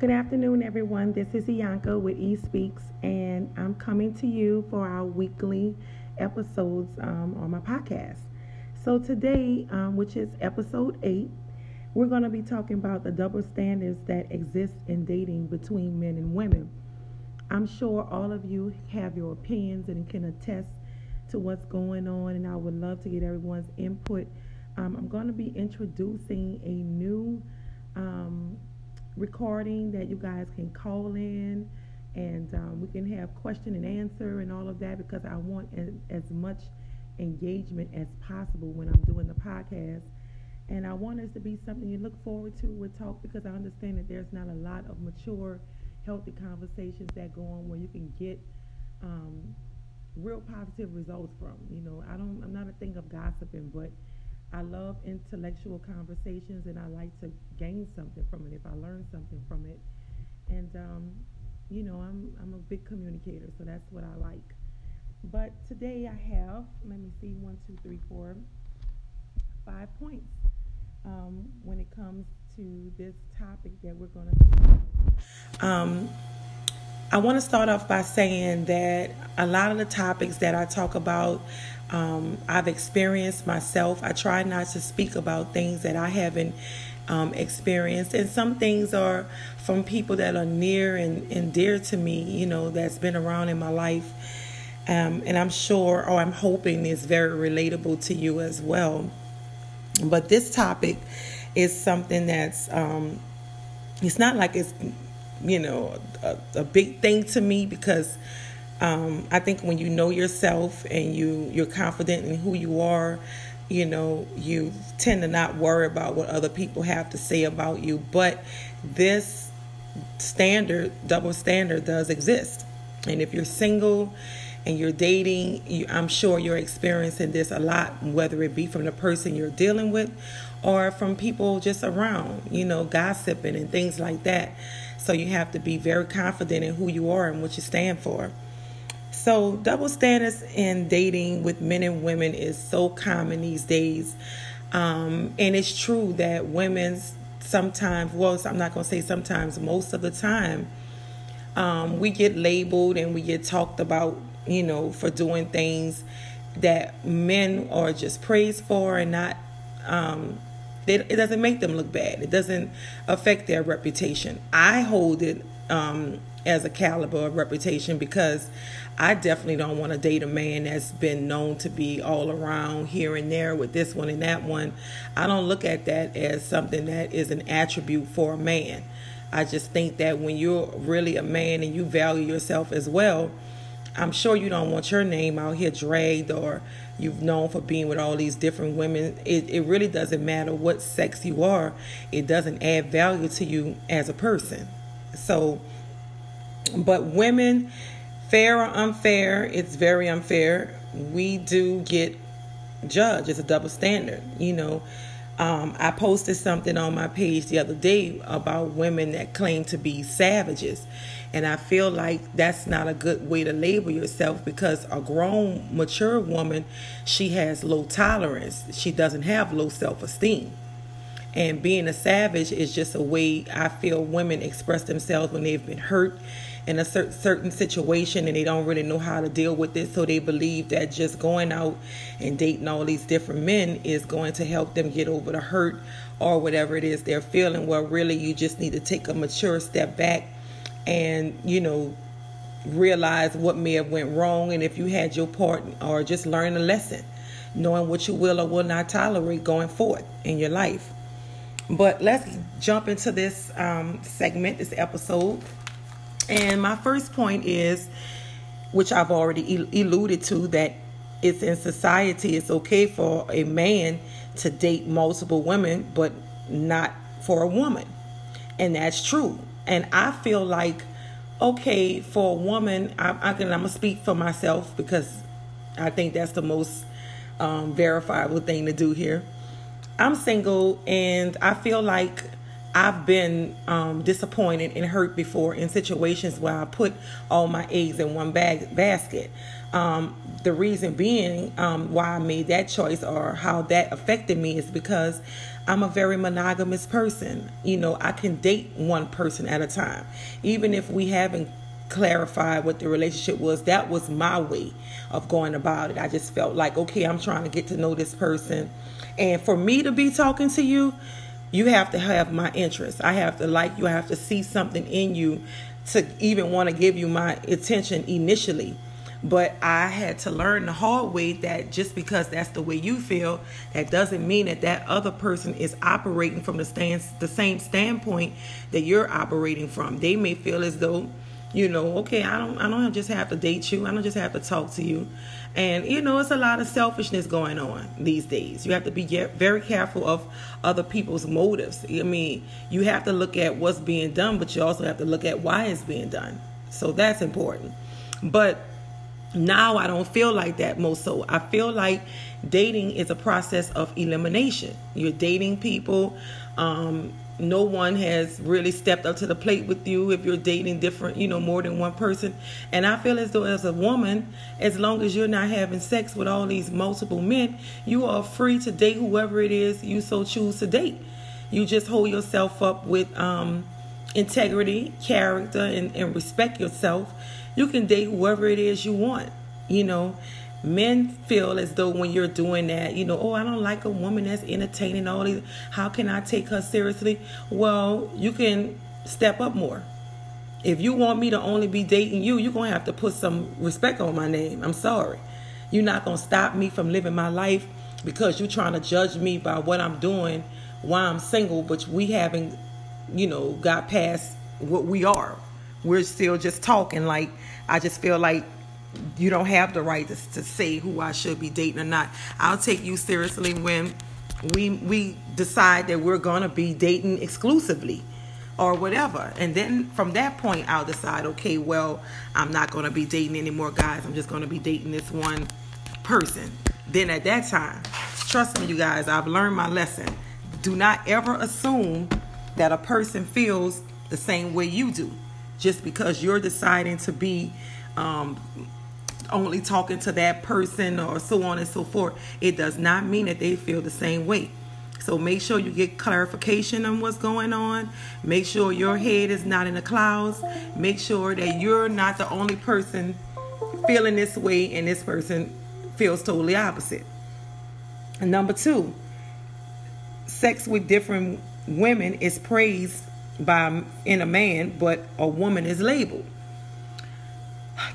Good afternoon, everyone. This is Ianca with E Speaks, and I'm coming to you for our weekly episodes um, on my podcast. So, today, um, which is episode eight, we're going to be talking about the double standards that exist in dating between men and women. I'm sure all of you have your opinions and can attest to what's going on, and I would love to get everyone's input. Um, I'm going to be introducing a new um, recording that you guys can call in and um, we can have question and answer and all of that because I want as, much engagement as possible when I'm doing the podcast. And I want us to be something you look forward to with talk because I understand that there's not a lot of mature, healthy conversations that go on where you can get um, real positive results from. You know, I don't, I'm not a thing of gossiping, but I love intellectual conversations and I like to gain something from it if I learn something from it. And, um, you know, I'm, I'm a big communicator, so that's what I like. But today I have, let me see, one, two, three, four, five points um, when it comes to this topic that we're going to. Um, I want to start off by saying that a lot of the topics that I talk about um, I've experienced myself. I try not to speak about things that I haven't um, experienced. And some things are from people that are near and, and dear to me, you know, that's been around in my life. Um, and I'm sure, or I'm hoping, is very relatable to you as well. But this topic is something that's, um, it's not like it's, you know, a, a big thing to me because um, I think when you know yourself and you you're confident in who you are, you know, you tend to not worry about what other people have to say about you. But this standard, double standard, does exist. And if you're single and you're dating, you, I'm sure you're experiencing this a lot, whether it be from the person you're dealing with or from people just around, you know, gossiping and things like that. So you have to be very confident in who you are and what you stand for. So, double standards in dating with men and women is so common these days. Um, and it's true that women sometimes, well, I'm not going to say sometimes, most of the time, um, we get labeled and we get talked about, you know, for doing things that men are just praised for and not, um, it, it doesn't make them look bad. It doesn't affect their reputation. I hold it um, as a caliber of reputation because I definitely don't want to date a man that's been known to be all around here and there with this one and that one. I don't look at that as something that is an attribute for a man. I just think that when you're really a man and you value yourself as well, I'm sure you don't want your name out here dragged or you've known for being with all these different women. It, it really doesn't matter what sex you are, it doesn't add value to you as a person. So, but women fair or unfair, it's very unfair. We do get judged. It's a double standard. You know, um, I posted something on my page the other day about women that claim to be savages. And I feel like that's not a good way to label yourself because a grown, mature woman, she has low tolerance. She doesn't have low self esteem. And being a savage is just a way I feel women express themselves when they've been hurt in a certain certain situation and they don't really know how to deal with it so they believe that just going out and dating all these different men is going to help them get over the hurt or whatever it is they're feeling well really you just need to take a mature step back and you know realize what may have went wrong and if you had your part or just learn a lesson knowing what you will or will not tolerate going forward in your life but let's jump into this um, segment this episode and my first point is, which I've already alluded to, that it's in society, it's okay for a man to date multiple women, but not for a woman. And that's true. And I feel like, okay, for a woman, I, I can, I'm going to speak for myself because I think that's the most um, verifiable thing to do here. I'm single and I feel like I've been um, disappointed and hurt before in situations where I put all my eggs in one bag basket. Um, the reason being um, why I made that choice or how that affected me is because I'm a very monogamous person. You know, I can date one person at a time, even if we haven't clarified what the relationship was. That was my way of going about it. I just felt like, okay, I'm trying to get to know this person, and for me to be talking to you you have to have my interest. I have to like you. I have to see something in you to even want to give you my attention initially. But I had to learn the hard way that just because that's the way you feel, that doesn't mean that that other person is operating from the stand, the same standpoint that you're operating from. They may feel as though, you know, okay, I don't, I don't just have to date you. I don't just have to talk to you. And you know, it's a lot of selfishness going on these days. You have to be very careful of other people's motives. I mean, you have to look at what's being done, but you also have to look at why it's being done. So that's important. But now I don't feel like that most so. I feel like dating is a process of elimination. You're dating people um, no one has really stepped up to the plate with you if you're dating different, you know, more than one person. And I feel as though as a woman, as long as you're not having sex with all these multiple men, you are free to date whoever it is you so choose to date. You just hold yourself up with um, integrity, character, and, and respect yourself. You can date whoever it is you want, you know men feel as though when you're doing that, you know, oh, I don't like a woman that's entertaining all these. How can I take her seriously? Well, you can step up more. If you want me to only be dating you, you're going to have to put some respect on my name. I'm sorry. You're not going to stop me from living my life because you're trying to judge me by what I'm doing while I'm single, but we haven't, you know, got past what we are. We're still just talking. Like, I just feel like you don't have the right to, to say who I should be dating or not. I'll take you seriously when we we decide that we're gonna be dating exclusively or whatever. And then from that point I'll decide, okay, well, I'm not gonna be dating any more guys. I'm just gonna be dating this one person. Then at that time, trust me, you guys, I've learned my lesson. Do not ever assume that a person feels the same way you do just because you're deciding to be um, only talking to that person or so on and so forth, it does not mean that they feel the same way. So make sure you get clarification on what's going on. Make sure your head is not in the clouds. Make sure that you're not the only person feeling this way and this person feels totally opposite. And number two, sex with different women is praised by in a man, but a woman is labeled.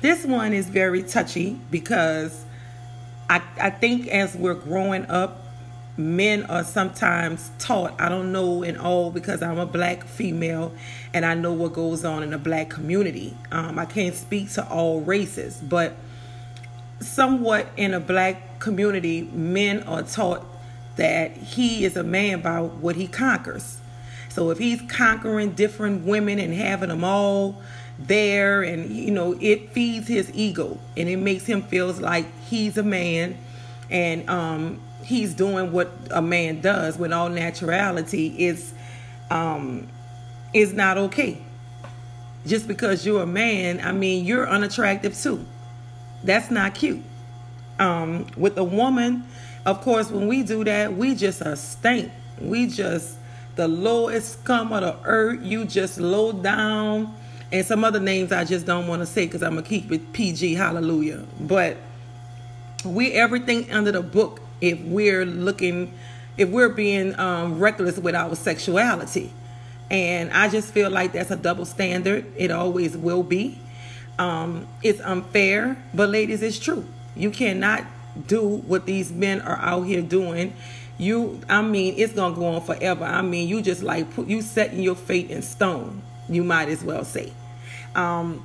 This one is very touchy because I, I think as we're growing up, men are sometimes taught, I don't know in all because I'm a black female and I know what goes on in a black community. Um, I can't speak to all races, but somewhat in a black community, men are taught that he is a man by what he conquers. So if he's conquering different women and having them all there and you know it feeds his ego and it makes him feels like he's a man and um he's doing what a man does when all naturality is um is not okay. Just because you're a man i mean you're unattractive too. That's not cute. Um with a woman of course when we do that we just a stink. We just the lowest scum of the earth. You just low down and some other names I just don't want to say because I'm gonna keep it PG. Hallelujah. But we everything under the book if we're looking, if we're being um, reckless with our sexuality, and I just feel like that's a double standard. It always will be. Um, it's unfair, but ladies, it's true. You cannot do what these men are out here doing. You, I mean, it's gonna go on forever. I mean, you just like put you setting your fate in stone you might as well say. Um,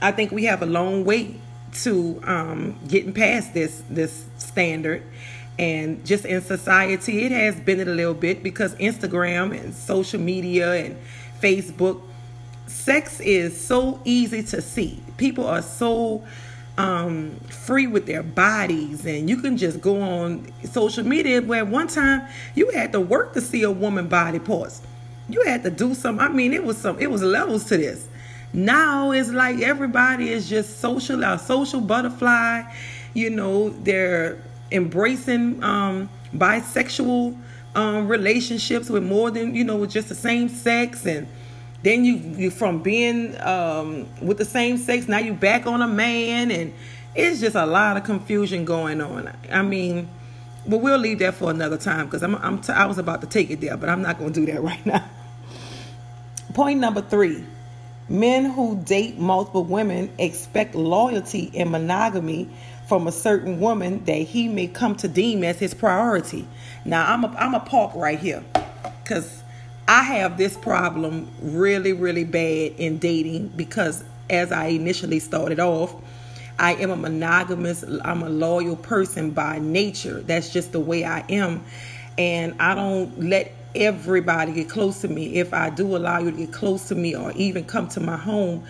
I think we have a long way to um, getting past this this standard, and just in society, it has been a little bit because Instagram and social media and Facebook, sex is so easy to see. People are so um, free with their bodies, and you can just go on social media. Where one time you had to work to see a woman body parts you had to do some. I mean, it was some. It was levels to this. Now it's like everybody is just social, a social butterfly. You know, they're embracing um, bisexual um, relationships with more than you know, with just the same sex, and then you you from being um, with the same sex now you back on a man, and it's just a lot of confusion going on. I mean, but we'll leave that for another time because I'm, I'm t- I was about to take it there, but I'm not going to do that right now. Point number three men who date multiple women expect loyalty and monogamy from a certain woman that he may come to deem as his priority. Now, I'm a, I'm a park right here because I have this problem really, really bad in dating because as I initially started off, I am a monogamous, I'm a loyal person by nature. That's just the way I am. And I don't let everybody get close to me. If I do allow you to get close to me or even come to my home,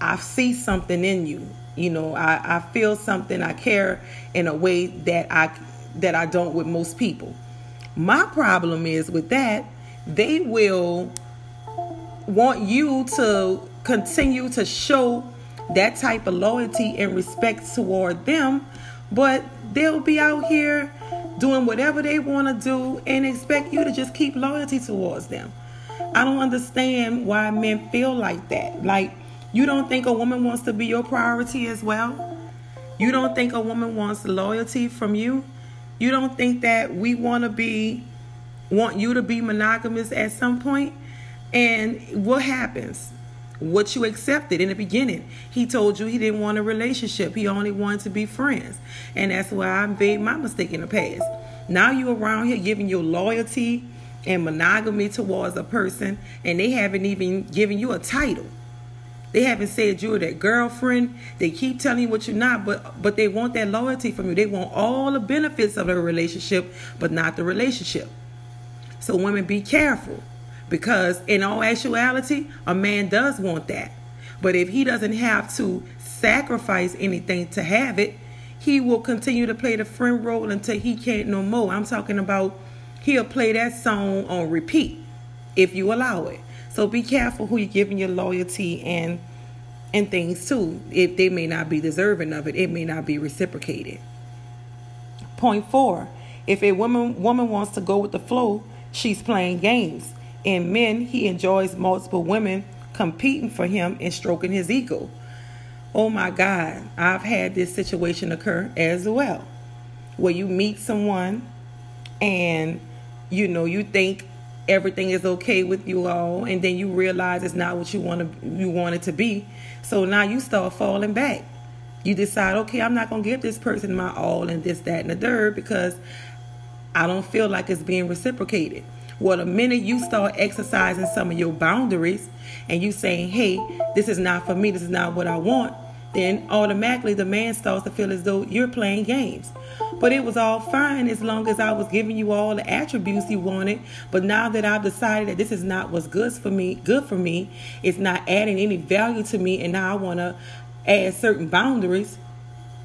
I see something in you. You know, I, I feel something, I care in a way that I that I don't with most people. My problem is with that, they will want you to continue to show that type of loyalty and respect toward them, but they'll be out here doing whatever they want to do and expect you to just keep loyalty towards them. I don't understand why men feel like that. Like, you don't think a woman wants to be your priority as well? You don't think a woman wants loyalty from you? You don't think that we want to be want you to be monogamous at some point? And what happens? What you accepted in the beginning. He told you he didn't want a relationship. He only wanted to be friends. And that's why I made my mistake in the past. Now you are around here giving your loyalty and monogamy towards a person and they haven't even given you a title. They haven't said you're their girlfriend. They keep telling you what you're not, but but they want that loyalty from you. They want all the benefits of a relationship, but not the relationship. So women be careful because in all actuality, a man does want that. But if he doesn't have to sacrifice anything to have it, he will continue to play the friend role until he can't no more. I'm talking about he'll play that song on repeat if you allow it. So be careful who you're giving your loyalty and and things to. If they may not be deserving of it, it may not be reciprocated. Point four: If a woman woman wants to go with the flow, she's playing games. In men, he enjoys multiple women competing for him and stroking his ego. Oh my God, I've had this situation occur as well. Where you meet someone and you know you think everything is okay with you all and then you realize it's not what you want to you want it to be. So now you start falling back. You decide, okay, I'm not gonna give this person my all and this, that, and the third because I don't feel like it's being reciprocated. Well, the minute you start exercising some of your boundaries and you saying, hey, this is not for me, this is not what I want, then automatically the man starts to feel as though you're playing games. But it was all fine as long as I was giving you all the attributes you wanted. But now that I've decided that this is not what's good for me, good for me, it's not adding any value to me, and now I want to add certain boundaries,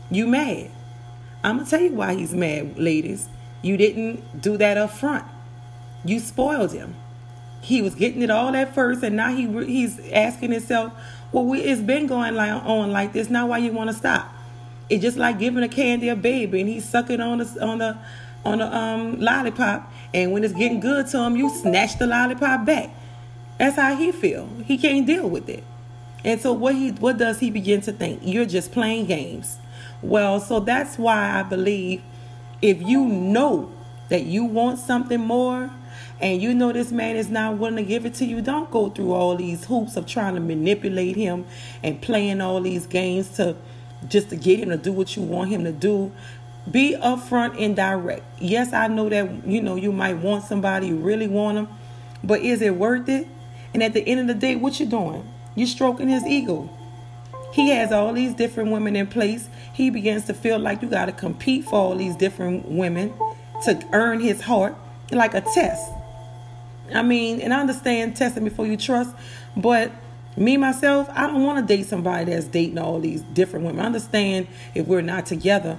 you mad. I'm gonna tell you why he's mad, ladies. You didn't do that up front. You spoiled him. He was getting it all at first, and now he he's asking himself, "Well, we, it's been going like on like this. Now, why you want to stop?" It's just like giving a candy a baby, and he's sucking on the on the on the um, lollipop, and when it's getting good to him, you snatch the lollipop back. That's how he feel. He can't deal with it. And so what he what does he begin to think? You're just playing games. Well, so that's why I believe if you know that you want something more, and you know this man is not willing to give it to you, don't go through all these hoops of trying to manipulate him and playing all these games to just to get him to do what you want him to do. Be upfront and direct. Yes, I know that you know you might want somebody, you really want them, but is it worth it? And at the end of the day, what you doing? You're stroking his ego. He has all these different women in place. He begins to feel like you got to compete for all these different women to earn his heart, like a test. I mean, and I understand testing before you trust, but me myself, I don't want to date somebody that's dating all these different women. I understand if we're not together,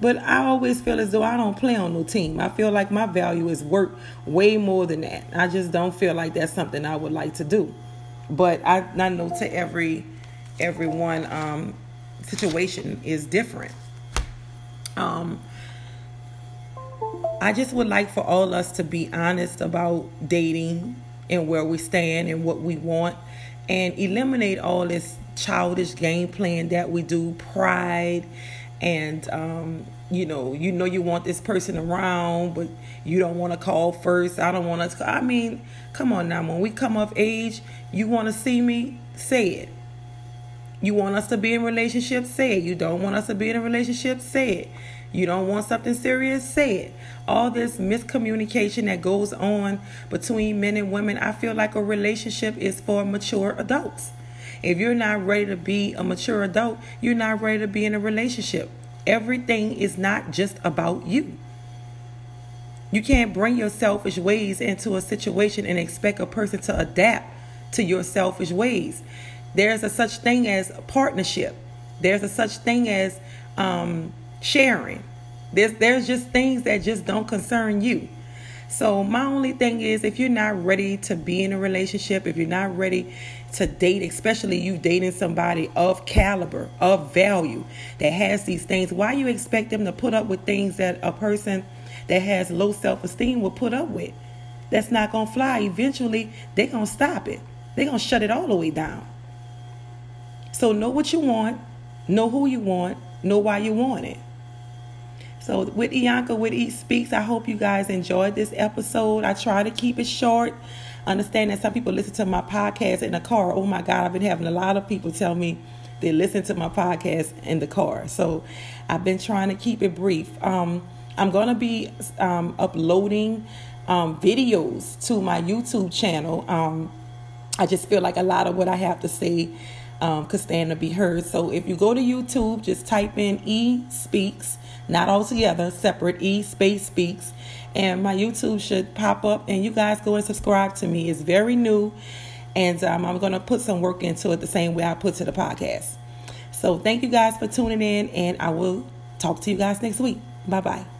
But I always feel as though I don't play on no team. I feel like my value is worth way more than that. I just don't feel like that's something I would like to do. But I, I know to every everyone um, situation is different. Um, I just would like for all us to be honest about dating and where we stand and what we want and eliminate all this childish game plan that we do, pride and um, you know, you know you want this person around, but you don't want to call first. I don't want to. I mean, come on now. When we come of age, you want to see me, say it. You want us to be in relationship, say it. You don't want us to be in a relationship, say it. You don't want something serious, say it. All this miscommunication that goes on between men and women, I feel like a relationship is for mature adults. If you're not ready to be a mature adult, you're not ready to be in a relationship. Everything is not just about you. You can't bring your selfish ways into a situation and expect a person to adapt to your selfish ways. There's a such thing as a partnership. There's a such thing as um, sharing. There's there's just things that just don't concern you. So my only thing is if you're not ready to be in a relationship, if you're not ready to date, especially you dating somebody of caliber, of value that has these things, why you expect them to put up with things that a person that has low self-esteem will put up with? That's not going to fly. Eventually, they're going to stop it. They're going to shut it all the way down. So know what you want, know who you want, know why you want it. So with Iyanka with E Speaks, I hope you guys enjoyed this episode. I try to keep it short. Understand that some people listen to my podcast in the car. Oh my God, I've been having a lot of people tell me they listen to my podcast in the car. So I've been trying to keep it brief. Um, I'm going to be um, uploading um, videos to my YouTube channel. Um, I just feel like a lot of what I have to say um, could stand to be heard. So if you go to YouTube, just type in E Speaks not all together, separate E space speaks. And my YouTube should pop up, and you guys go and subscribe to me. It's very new, and um, I'm going to put some work into it the same way I put to the podcast. So, thank you guys for tuning in, and I will talk to you guys next week. Bye bye.